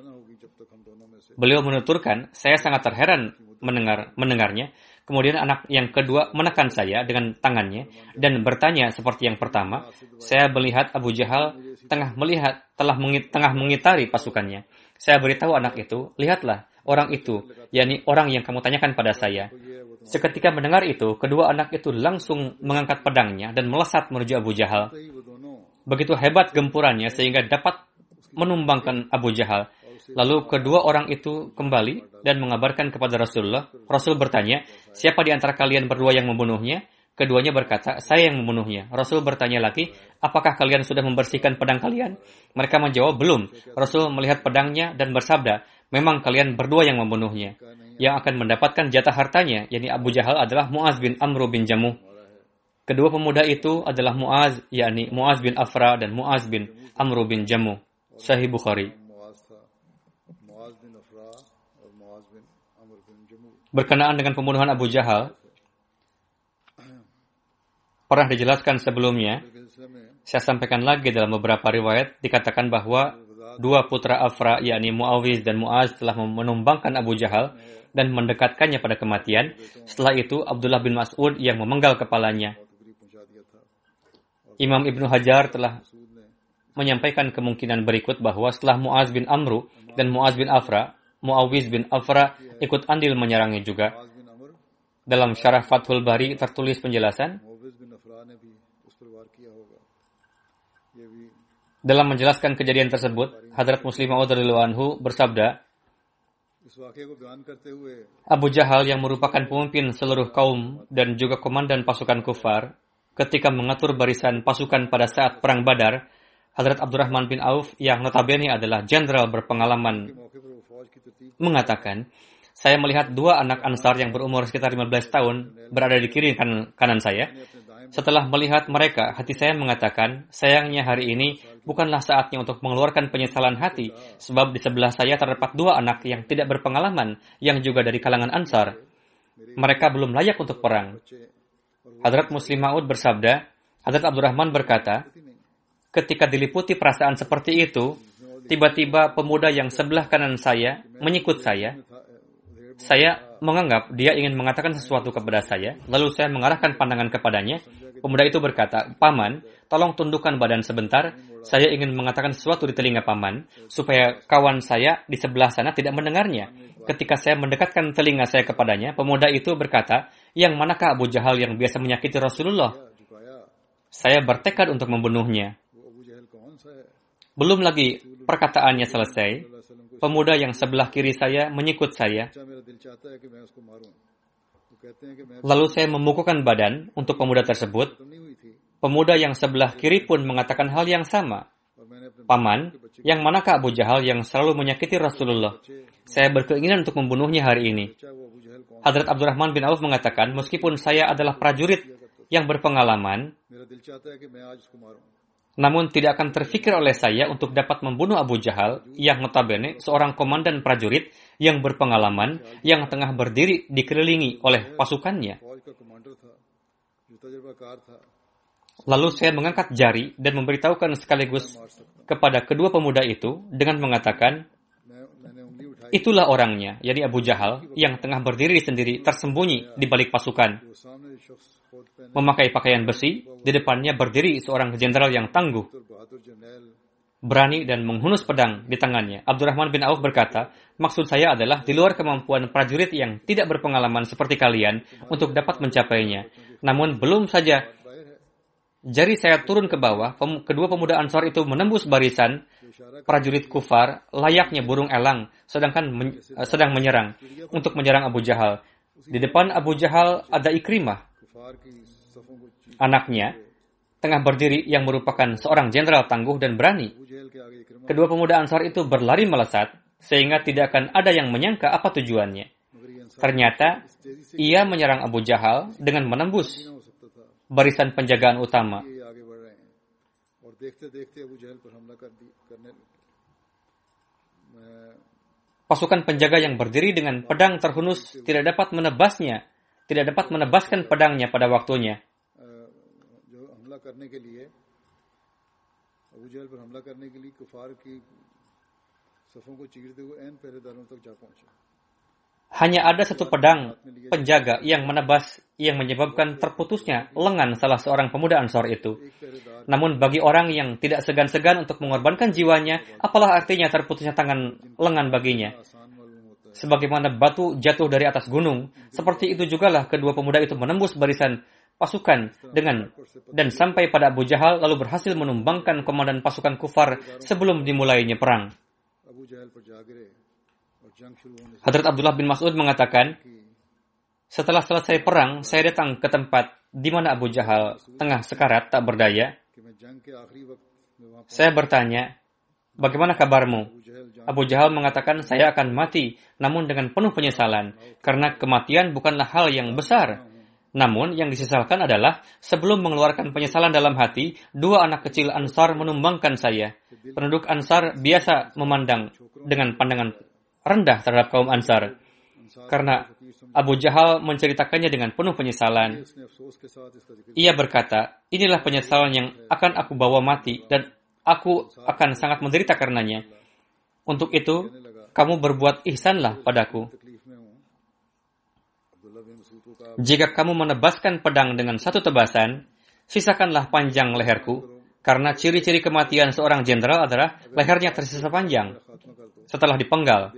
Beliau menuturkan, saya sangat terheran mendengar mendengarnya Kemudian anak yang kedua menekan saya dengan tangannya dan bertanya seperti yang pertama. Saya melihat Abu Jahal tengah melihat telah mengit, tengah mengitari pasukannya. Saya beritahu anak itu, lihatlah orang itu, yakni orang yang kamu tanyakan pada saya. Seketika mendengar itu, kedua anak itu langsung mengangkat pedangnya dan melesat menuju Abu Jahal. Begitu hebat gempurannya sehingga dapat menumbangkan Abu Jahal. Lalu kedua orang itu kembali dan mengabarkan kepada Rasulullah. Rasul bertanya, siapa di antara kalian berdua yang membunuhnya? Keduanya berkata, saya yang membunuhnya. Rasul bertanya lagi, apakah kalian sudah membersihkan pedang kalian? Mereka menjawab, belum. Rasul melihat pedangnya dan bersabda, memang kalian berdua yang membunuhnya. Yang akan mendapatkan jatah hartanya, yakni Abu Jahal adalah Muaz bin Amr bin Jamuh. Kedua pemuda itu adalah Muaz, yakni Muaz bin Afra dan Muaz bin Amr bin Jamuh. Sahih Bukhari. berkenaan dengan pembunuhan Abu Jahal pernah dijelaskan sebelumnya. Saya sampaikan lagi dalam beberapa riwayat dikatakan bahwa dua putra Afra yakni Muawiz dan Muaz telah menumbangkan Abu Jahal dan mendekatkannya pada kematian. Setelah itu Abdullah bin Mas'ud yang memenggal kepalanya. Imam Ibnu Hajar telah menyampaikan kemungkinan berikut bahwa setelah Muaz bin Amru dan Muaz bin Afra Muawiz bin Afra ikut andil menyerangnya juga. Dalam syarah Fathul Bari tertulis penjelasan. Dalam menjelaskan kejadian tersebut, Hadrat Muslim Maud anhu bersabda, Abu Jahal yang merupakan pemimpin seluruh kaum dan juga komandan pasukan kufar, ketika mengatur barisan pasukan pada saat Perang Badar, Hadrat Abdurrahman bin Auf yang notabene adalah jenderal berpengalaman mengatakan, saya melihat dua anak Ansar yang berumur sekitar 15 tahun berada di kiri kanan, kanan saya. Setelah melihat mereka, hati saya mengatakan, sayangnya hari ini bukanlah saatnya untuk mengeluarkan penyesalan hati, sebab di sebelah saya terdapat dua anak yang tidak berpengalaman, yang juga dari kalangan Ansar. Mereka belum layak untuk perang. Hadrat Muslim Ma'ud bersabda, Hadrat Abdurrahman berkata, ketika diliputi perasaan seperti itu, Tiba-tiba pemuda yang sebelah kanan saya menyikut saya. Saya menganggap dia ingin mengatakan sesuatu kepada saya, lalu saya mengarahkan pandangan kepadanya. Pemuda itu berkata, Paman, tolong tundukkan badan sebentar, saya ingin mengatakan sesuatu di telinga paman, supaya kawan saya di sebelah sana tidak mendengarnya. Ketika saya mendekatkan telinga saya kepadanya, pemuda itu berkata, yang manakah Abu Jahal yang biasa menyakiti Rasulullah? Saya bertekad untuk membunuhnya. Belum lagi perkataannya selesai, pemuda yang sebelah kiri saya menyikut saya. Lalu saya memukulkan badan untuk pemuda tersebut. Pemuda yang sebelah kiri pun mengatakan hal yang sama. Paman, yang manakah Abu Jahal yang selalu menyakiti Rasulullah? Saya berkeinginan untuk membunuhnya hari ini. Hadrat Abdurrahman bin Auf mengatakan, meskipun saya adalah prajurit yang berpengalaman, namun tidak akan terfikir oleh saya untuk dapat membunuh Abu Jahal yang notabene seorang komandan prajurit yang berpengalaman yang tengah berdiri dikelilingi oleh pasukannya. Lalu saya mengangkat jari dan memberitahukan sekaligus kepada kedua pemuda itu dengan mengatakan, Itulah orangnya, yaitu Abu Jahal, yang tengah berdiri sendiri tersembunyi di balik pasukan memakai pakaian besi, di depannya berdiri seorang jenderal yang tangguh, berani dan menghunus pedang di tangannya. Abdurrahman bin Auf berkata, maksud saya adalah di luar kemampuan prajurit yang tidak berpengalaman seperti kalian untuk dapat mencapainya. Namun belum saja jari saya turun ke bawah, kedua pemuda Ansor itu menembus barisan prajurit kufar layaknya burung elang, sedangkan men eh, sedang menyerang untuk menyerang Abu Jahal. Di depan Abu Jahal ada Ikrimah, Anaknya, tengah berdiri yang merupakan seorang jenderal tangguh dan berani. Kedua pemuda Ansar itu berlari melesat, sehingga tidak akan ada yang menyangka apa tujuannya. Ternyata, ia menyerang Abu Jahal dengan menembus barisan penjagaan utama. Pasukan penjaga yang berdiri dengan pedang terhunus tidak dapat menebasnya tidak dapat menebaskan pedangnya pada waktunya. Hanya ada satu pedang penjaga yang menebas yang menyebabkan terputusnya lengan salah seorang pemuda Ansor itu. Namun bagi orang yang tidak segan-segan untuk mengorbankan jiwanya, apalah artinya terputusnya tangan lengan baginya sebagaimana batu jatuh dari atas gunung, seperti itu jugalah kedua pemuda itu menembus barisan pasukan dengan dan sampai pada Abu Jahal lalu berhasil menumbangkan komandan pasukan kufar sebelum dimulainya perang. Hadrat Abdullah bin Mas'ud mengatakan, setelah selesai perang, saya datang ke tempat di mana Abu Jahal tengah sekarat tak berdaya. Saya bertanya, bagaimana kabarmu? Abu Jahal mengatakan, saya akan mati, namun dengan penuh penyesalan, karena kematian bukanlah hal yang besar. Namun, yang disesalkan adalah sebelum mengeluarkan penyesalan dalam hati, dua anak kecil Ansar menumbangkan saya. Penduduk Ansar biasa memandang dengan pandangan rendah terhadap kaum Ansar. Karena Abu Jahal menceritakannya dengan penuh penyesalan. Ia berkata, inilah penyesalan yang akan aku bawa mati dan aku akan sangat menderita karenanya. Untuk itu, kamu berbuat ihsanlah padaku. Jika kamu menebaskan pedang dengan satu tebasan, sisakanlah panjang leherku, karena ciri-ciri kematian seorang jenderal adalah lehernya tersisa panjang setelah dipenggal.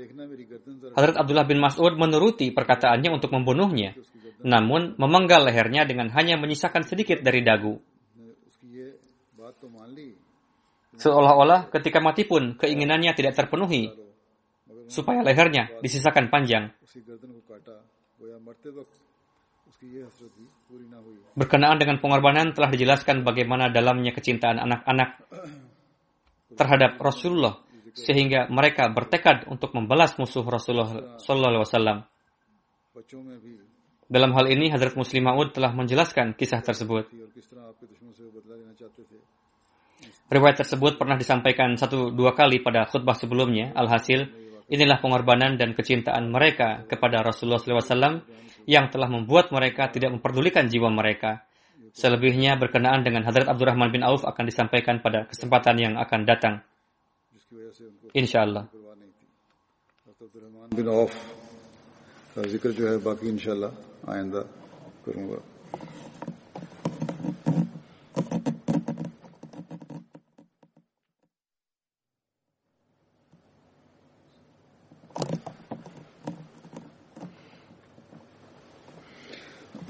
Hadrat Abdullah bin Mas'ud menuruti perkataannya untuk membunuhnya, namun memenggal lehernya dengan hanya menyisakan sedikit dari dagu. Seolah-olah ketika mati pun keinginannya tidak terpenuhi, supaya lehernya disisakan panjang. Berkenaan dengan pengorbanan telah dijelaskan bagaimana dalamnya kecintaan anak-anak terhadap Rasulullah sehingga mereka bertekad untuk membalas musuh Rasulullah Sallallahu Wasallam. Dalam hal ini, Hadrat Muslimahud telah menjelaskan kisah tersebut. Riwayat tersebut pernah disampaikan satu dua kali pada khutbah sebelumnya. Alhasil, inilah pengorbanan dan kecintaan mereka kepada Rasulullah SAW yang telah membuat mereka tidak memperdulikan jiwa mereka. Selebihnya berkenaan dengan Hadrat Abdurrahman bin Auf akan disampaikan pada kesempatan yang akan datang. Insya Allah.